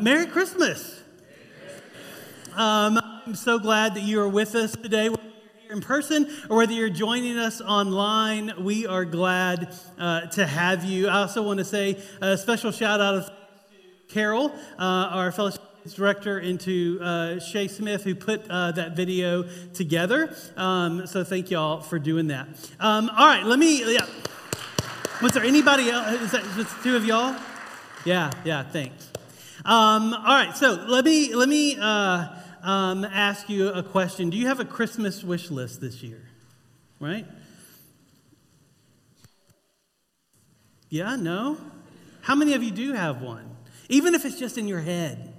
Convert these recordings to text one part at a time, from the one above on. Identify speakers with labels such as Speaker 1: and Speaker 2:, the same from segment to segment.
Speaker 1: Merry Christmas. Um, I'm so glad that you are with us today, whether you're here in person or whether you're joining us online. We are glad uh, to have you. I also want to say a special shout out to Carol, uh, our fellowship director, and to uh, Shay Smith, who put uh, that video together. Um, so thank y'all for doing that. Um, all right, let me. Yeah. Was there anybody else? Is that just two of y'all? Yeah, yeah, thanks. Um, all right, so let me let me uh, um, ask you a question. Do you have a Christmas wish list this year? Right? Yeah, no. How many of you do have one? Even if it's just in your head.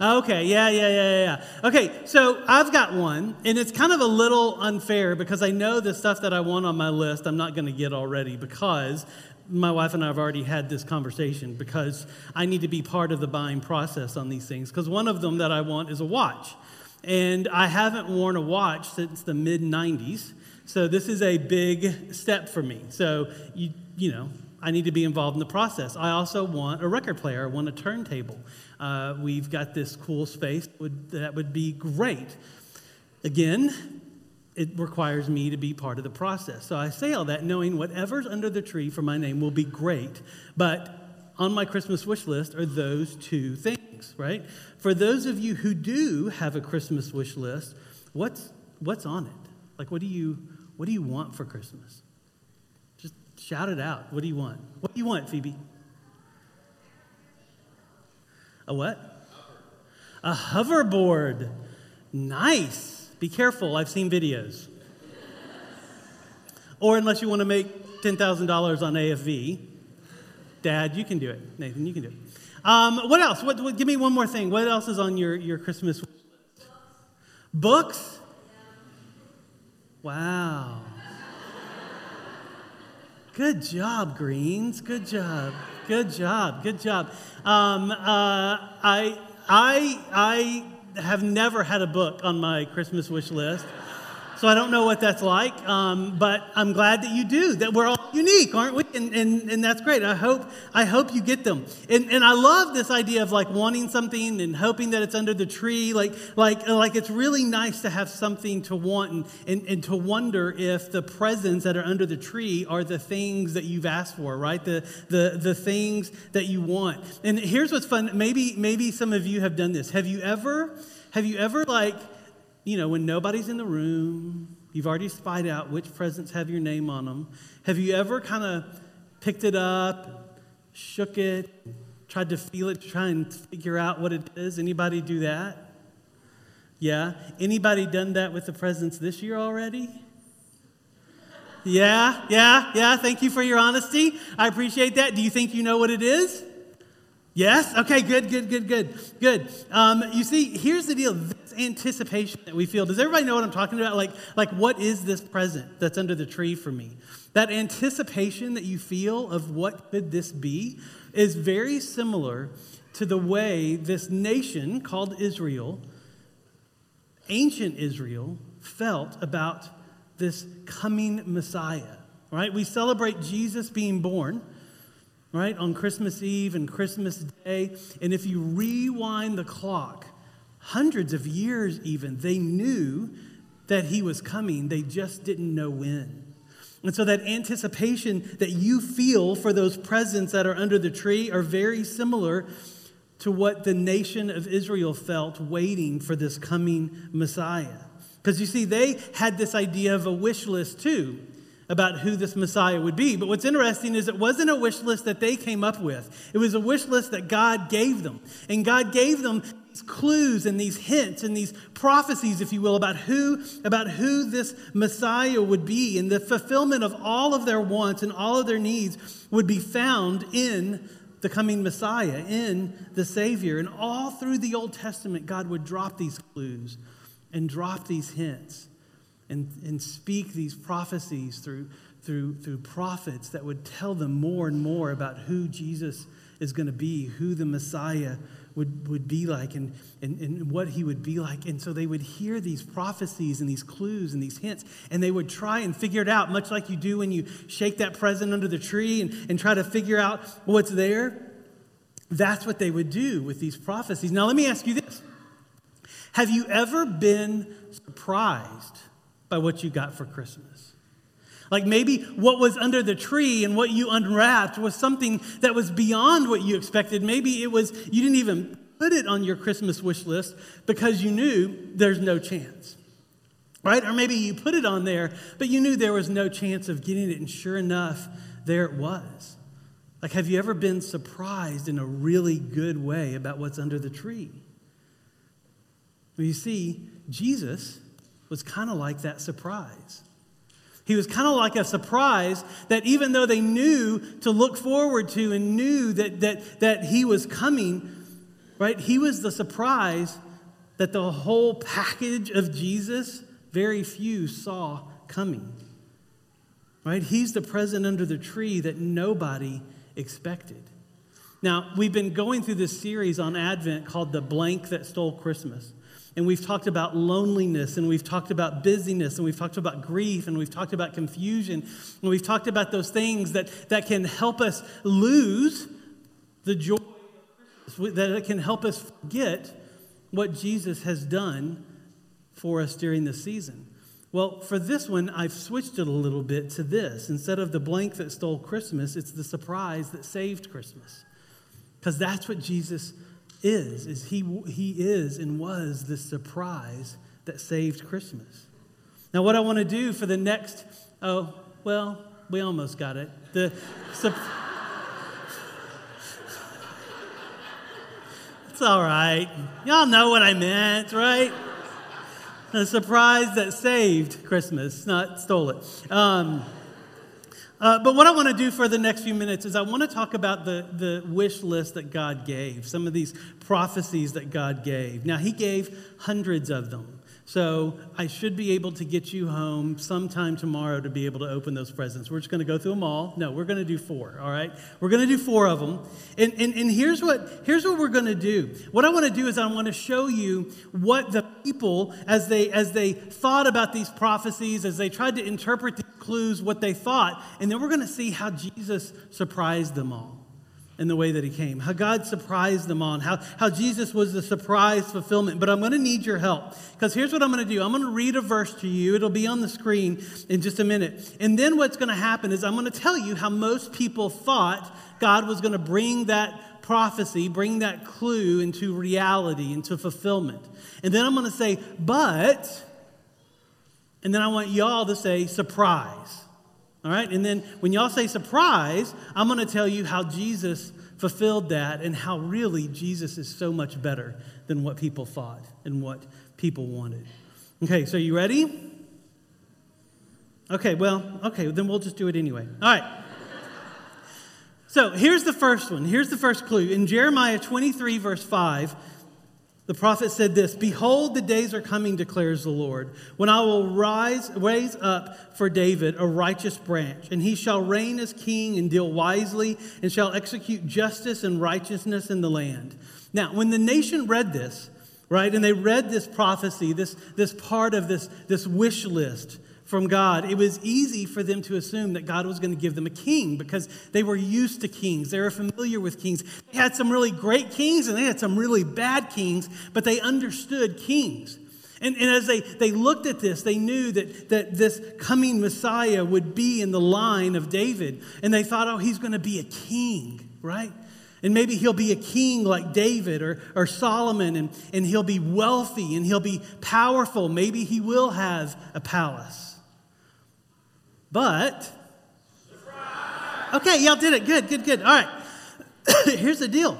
Speaker 1: Okay, yeah, yeah, yeah, yeah. Okay, so I've got one, and it's kind of a little unfair because I know the stuff that I want on my list I'm not going to get already because my wife and I have already had this conversation because I need to be part of the buying process on these things. Because one of them that I want is a watch. And I haven't worn a watch since the mid 90s. So this is a big step for me. So, you, you know, I need to be involved in the process. I also want a record player, I want a turntable. Uh, we've got this cool space would, that would be great. Again, it requires me to be part of the process. So I say all that knowing whatever's under the tree for my name will be great, but on my Christmas wish list are those two things, right? For those of you who do have a Christmas wish list, what's what's on it? Like what do you what do you want for Christmas? Just shout it out. What do you want? What do you want, Phoebe? A what? A hoverboard. Nice. Be careful. I've seen videos. or unless you want to make $10,000 on AFV. Dad, you can do it. Nathan, you can do it. Um, what else? What, what, give me one more thing. What else is on your, your Christmas list? Books? Wow. Good job, Greens. Good job. Good job. Good job. Um, uh, I, I, I have never had a book on my Christmas wish list. So I don't know what that's like, um, but I'm glad that you do. That we're all unique, aren't we? And, and, and that's great. I hope I hope you get them. And, and I love this idea of like wanting something and hoping that it's under the tree. Like like like it's really nice to have something to want and, and, and to wonder if the presents that are under the tree are the things that you've asked for, right? The the the things that you want. And here's what's fun. Maybe maybe some of you have done this. Have you ever have you ever like you know, when nobody's in the room, you've already spied out which presents have your name on them. Have you ever kind of picked it up, shook it, tried to feel it, to try and figure out what it is? Anybody do that? Yeah? Anybody done that with the presents this year already? Yeah, yeah, yeah. Thank you for your honesty. I appreciate that. Do you think you know what it is? Yes? Okay, good, good, good, good, good. Um, you see, here's the deal anticipation that we feel. Does everybody know what I'm talking about? Like, like what is this present that's under the tree for me? That anticipation that you feel of what could this be is very similar to the way this nation called Israel, ancient Israel, felt about this coming Messiah. Right? We celebrate Jesus being born right, on Christmas Eve and Christmas Day. And if you rewind the clock hundreds of years even, they knew that he was coming, they just didn't know when. And so, that anticipation that you feel for those presents that are under the tree are very similar to what the nation of Israel felt waiting for this coming Messiah. Because you see, they had this idea of a wish list too about who this Messiah would be. But what's interesting is it wasn't a wish list that they came up with, it was a wish list that God gave them. And God gave them clues and these hints and these prophecies, if you will, about who, about who this Messiah would be. And the fulfillment of all of their wants and all of their needs would be found in the coming Messiah, in the Savior. And all through the Old Testament, God would drop these clues and drop these hints and, and speak these prophecies through, through, through prophets that would tell them more and more about who Jesus is going to be, who the Messiah would, would be like and, and, and what he would be like. And so they would hear these prophecies and these clues and these hints, and they would try and figure it out, much like you do when you shake that present under the tree and, and try to figure out what's there. that's what they would do with these prophecies. Now, let me ask you this Have you ever been surprised by what you got for Christmas? Like maybe what was under the tree and what you unwrapped was something that was beyond what you expected. Maybe it was you didn't even put it on your Christmas wish list because you knew there's no chance. Right? Or maybe you put it on there, but you knew there was no chance of getting it, and sure enough, there it was. Like, have you ever been surprised in a really good way about what's under the tree? Well, you see, Jesus was kind of like that surprise. He was kind of like a surprise that even though they knew to look forward to and knew that, that, that he was coming, right, he was the surprise that the whole package of Jesus, very few saw coming. Right? He's the present under the tree that nobody expected. Now, we've been going through this series on Advent called The Blank That Stole Christmas. And we've talked about loneliness, and we've talked about busyness, and we've talked about grief, and we've talked about confusion, and we've talked about those things that, that can help us lose the joy, that it can help us forget what Jesus has done for us during the season. Well, for this one, I've switched it a little bit to this. Instead of the blank that stole Christmas, it's the surprise that saved Christmas. Because that's what Jesus is, is he, he is and was the surprise that saved Christmas. Now, what I want to do for the next, oh, well, we almost got it. The It's all right. Y'all know what I meant, right? The surprise that saved Christmas, not stole it. Um, uh, but what I want to do for the next few minutes is I want to talk about the, the wish list that God gave, some of these prophecies that God gave. Now, He gave hundreds of them. So I should be able to get you home sometime tomorrow to be able to open those presents. We're just going to go through them all. No, we're going to do four, all right? We're going to do four of them. And, and, and here's, what, here's what we're going to do. What I want to do is I want to show you what the people, as they, as they thought about these prophecies, as they tried to interpret the clues, what they thought. And then we're going to see how Jesus surprised them all in the way that he came, how God surprised them on, how, how Jesus was the surprise fulfillment. But I'm going to need your help because here's what I'm going to do I'm going to read a verse to you. It'll be on the screen in just a minute. And then what's going to happen is I'm going to tell you how most people thought God was going to bring that prophecy, bring that clue into reality, into fulfillment. And then I'm going to say, but, and then I want y'all to say, surprise. All right? And then when y'all say surprise, I'm going to tell you how Jesus fulfilled that and how really Jesus is so much better than what people thought and what people wanted. Okay, so you ready? Okay, well, okay, then we'll just do it anyway. All right. So here's the first one. Here's the first clue. In Jeremiah 23, verse 5, the prophet said this Behold, the days are coming, declares the Lord, when I will rise, raise up for David a righteous branch, and he shall reign as king and deal wisely, and shall execute justice and righteousness in the land. Now, when the nation read this, right, and they read this prophecy, this, this part of this, this wish list, from God, it was easy for them to assume that God was going to give them a king because they were used to kings. They were familiar with kings. They had some really great kings and they had some really bad kings, but they understood kings. And, and as they, they looked at this, they knew that, that this coming Messiah would be in the line of David. And they thought, oh, he's going to be a king, right? And maybe he'll be a king like David or, or Solomon, and, and he'll be wealthy and he'll be powerful. Maybe he will have a palace. But, okay, y'all did it. Good, good, good. All right. Here's the deal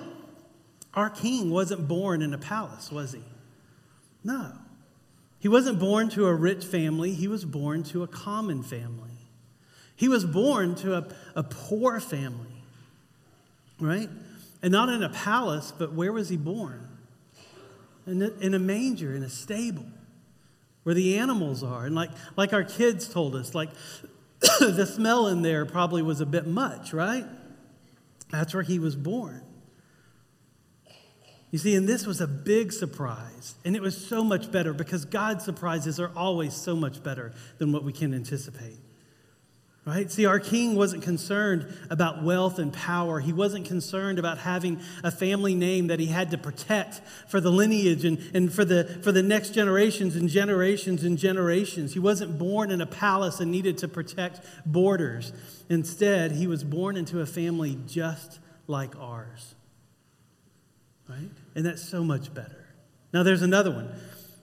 Speaker 1: our king wasn't born in a palace, was he? No. He wasn't born to a rich family, he was born to a common family. He was born to a, a poor family, right? And not in a palace, but where was he born? In a, in a manger, in a stable, where the animals are. And like, like our kids told us, like the smell in there probably was a bit much, right? That's where he was born. You see, and this was a big surprise. And it was so much better because God's surprises are always so much better than what we can anticipate. Right? See, our king wasn't concerned about wealth and power. He wasn't concerned about having a family name that he had to protect for the lineage and, and for, the, for the next generations and generations and generations. He wasn't born in a palace and needed to protect borders. Instead, he was born into a family just like ours. Right? And that's so much better. Now, there's another one.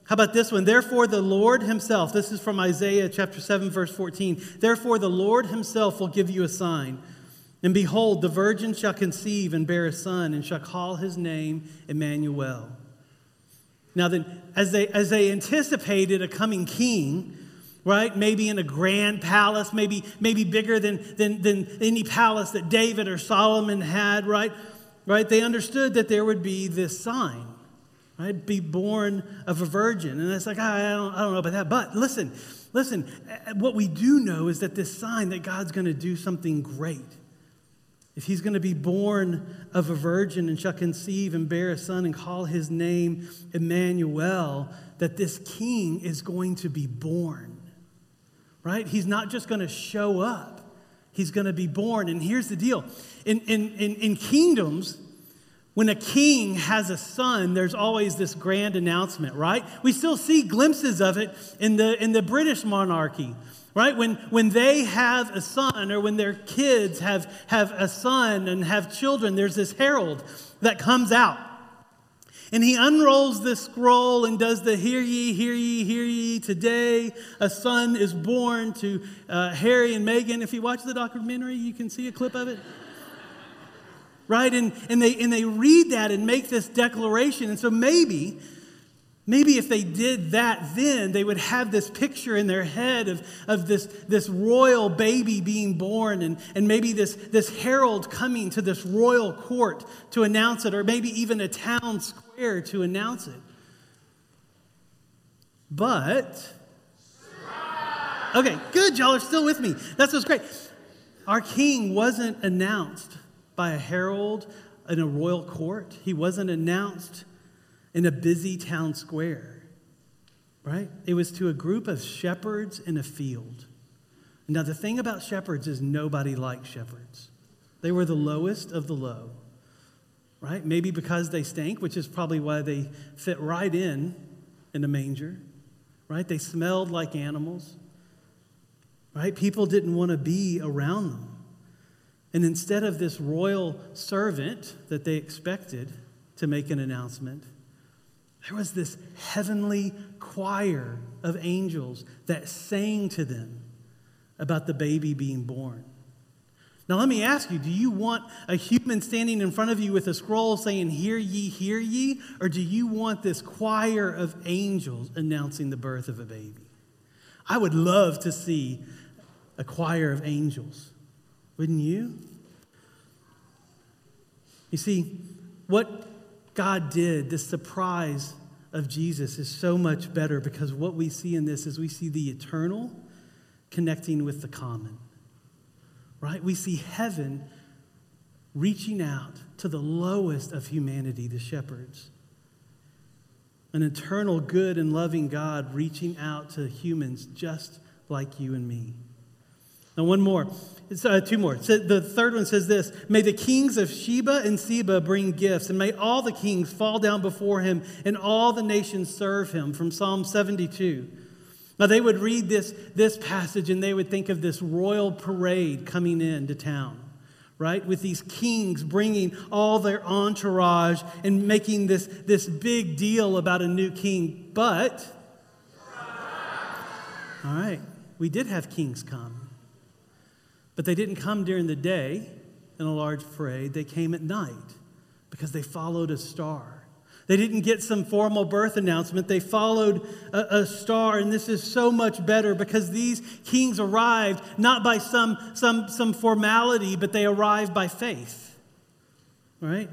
Speaker 1: How about this one? Therefore, the Lord Himself, this is from Isaiah chapter 7, verse 14. Therefore, the Lord Himself will give you a sign. And behold, the virgin shall conceive and bear a son, and shall call his name Emmanuel. Now, then, as they, as they anticipated a coming king, right? Maybe in a grand palace, maybe, maybe bigger than, than, than any palace that David or Solomon had, right? Right? They understood that there would be this sign right? Be born of a virgin. And it's like, ah, I don't, I don't know about that. But listen, listen, eh, what we do know is that this sign that God's going to do something great. If he's going to be born of a virgin and shall conceive and bear a son and call his name Emmanuel, that this king is going to be born, right? He's not just going to show up, he's going to be born. And here's the deal in, in, in, in kingdoms, when a king has a son, there's always this grand announcement, right? We still see glimpses of it in the, in the British monarchy, right? When, when they have a son or when their kids have, have a son and have children, there's this herald that comes out. And he unrolls this scroll and does the hear ye, hear ye, hear ye. Today a son is born to uh, Harry and Meghan. If you watch the documentary, you can see a clip of it right? And, and, they, and they read that and make this declaration. And so maybe, maybe if they did that then, they would have this picture in their head of, of this, this royal baby being born and, and maybe this, this herald coming to this royal court to announce it, or maybe even a town square to announce it. But, okay, good, y'all are still with me. That's what's great. Our king wasn't announced by a herald in a royal court. He wasn't announced in a busy town square, right? It was to a group of shepherds in a field. Now, the thing about shepherds is nobody liked shepherds. They were the lowest of the low, right? Maybe because they stank, which is probably why they fit right in in a manger, right? They smelled like animals, right? People didn't want to be around them. And instead of this royal servant that they expected to make an announcement, there was this heavenly choir of angels that sang to them about the baby being born. Now, let me ask you do you want a human standing in front of you with a scroll saying, Hear ye, hear ye? Or do you want this choir of angels announcing the birth of a baby? I would love to see a choir of angels wouldn't you? You see, what God did, this surprise of Jesus, is so much better because what we see in this is we see the eternal connecting with the common, right? We see heaven reaching out to the lowest of humanity, the shepherds. An eternal, good, and loving God reaching out to humans just like you and me. Now, one more. Uh, two more. So the third one says this May the kings of Sheba and Seba bring gifts, and may all the kings fall down before him, and all the nations serve him. From Psalm 72. Now, they would read this, this passage and they would think of this royal parade coming into town, right? With these kings bringing all their entourage and making this, this big deal about a new king. But, all right, we did have kings come. But they didn't come during the day in a large parade, they came at night because they followed a star. They didn't get some formal birth announcement. They followed a, a, star, and this is so much better because these kings arrived not by some, some, some formality, but they arrived by faith. Right?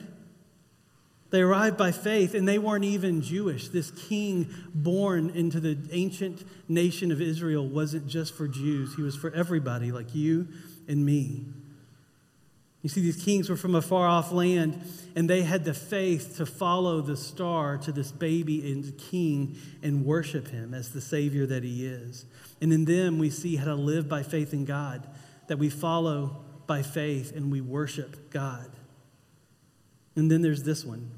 Speaker 1: They arrived by faith, and they weren't even Jewish. This king born into the ancient nation of Israel wasn't just for Jews, he was for everybody, like you and me. You see, these kings were from a far off land, and they had the faith to follow the star to this baby and king and worship him as the Savior that he is. And in them, we see how to live by faith in God, that we follow by faith and we worship God. And then there's this one.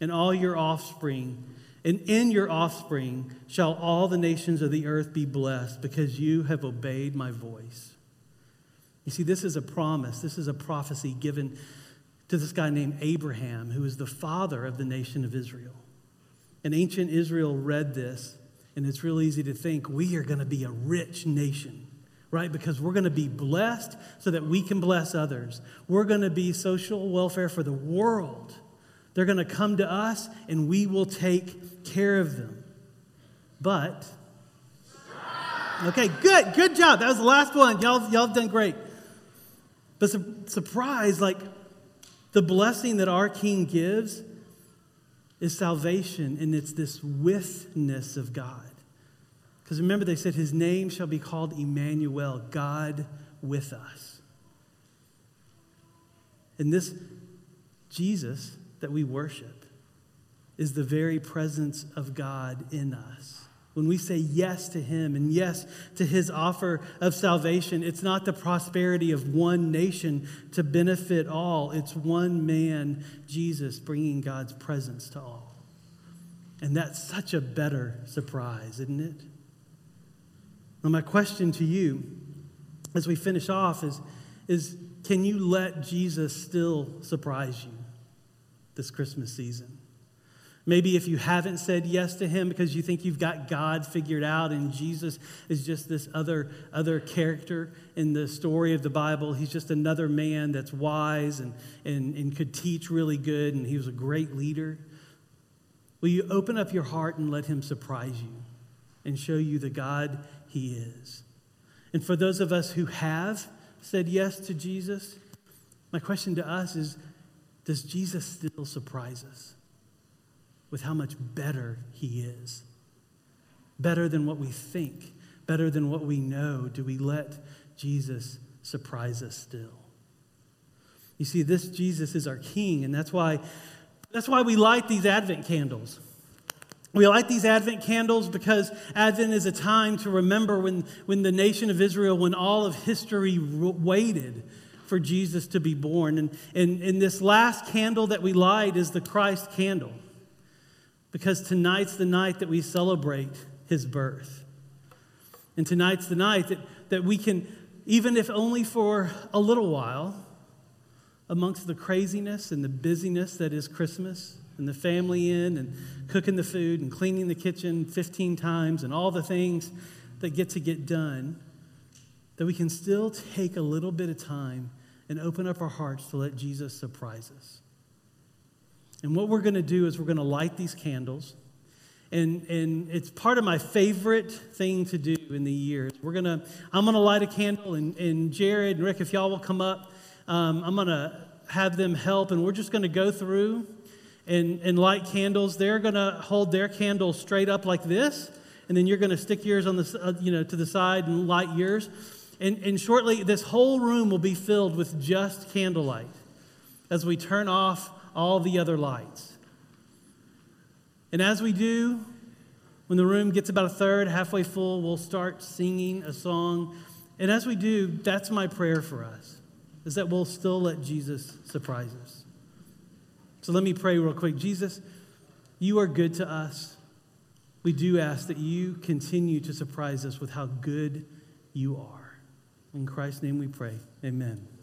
Speaker 1: And all your offspring, and in your offspring shall all the nations of the earth be blessed because you have obeyed my voice. You see, this is a promise, this is a prophecy given to this guy named Abraham, who is the father of the nation of Israel. And ancient Israel read this, and it's real easy to think we are going to be a rich nation right? Because we're going to be blessed so that we can bless others. We're going to be social welfare for the world. They're going to come to us and we will take care of them. But, okay, good, good job. That was the last one. Y'all, y'all have done great. But su- surprise, like the blessing that our King gives is salvation, and it's this withness of God. Because remember, they said, His name shall be called Emmanuel, God with us. And this Jesus that we worship is the very presence of God in us. When we say yes to Him and yes to His offer of salvation, it's not the prosperity of one nation to benefit all. It's one man, Jesus, bringing God's presence to all. And that's such a better surprise, isn't it? Now, my question to you as we finish off is, is can you let Jesus still surprise you this Christmas season? Maybe if you haven't said yes to him because you think you've got God figured out and Jesus is just this other, other character in the story of the Bible. He's just another man that's wise and, and, and could teach really good and he was a great leader. Will you open up your heart and let him surprise you and show you the God he is. And for those of us who have said yes to Jesus, my question to us is Does Jesus still surprise us with how much better he is? Better than what we think, better than what we know. Do we let Jesus surprise us still? You see, this Jesus is our King, and that's why, that's why we light these Advent candles. We light these Advent candles because Advent is a time to remember when, when the nation of Israel, when all of history waited for Jesus to be born. And, and, and this last candle that we light is the Christ candle because tonight's the night that we celebrate his birth. And tonight's the night that, that we can, even if only for a little while, amongst the craziness and the busyness that is Christmas, and the family in and cooking the food and cleaning the kitchen 15 times and all the things that get to get done, that we can still take a little bit of time and open up our hearts to let Jesus surprise us. And what we're going to do is we're going to light these candles. And, and it's part of my favorite thing to do in the years. We're gonna, I'm gonna light a candle, and, and Jared and Rick, if y'all will come up, um, I'm gonna have them help, and we're just gonna go through and, and light candles, they're going to hold their candle straight up like this, and then you're going to stick yours on the, uh, you know, to the side and light yours. And, and shortly, this whole room will be filled with just candlelight as we turn off all the other lights. And as we do, when the room gets about a third, halfway full, we'll start singing a song. And as we do, that's my prayer for us, is that we'll still let Jesus surprise us. So let me pray real quick. Jesus, you are good to us. We do ask that you continue to surprise us with how good you are. In Christ's name we pray. Amen.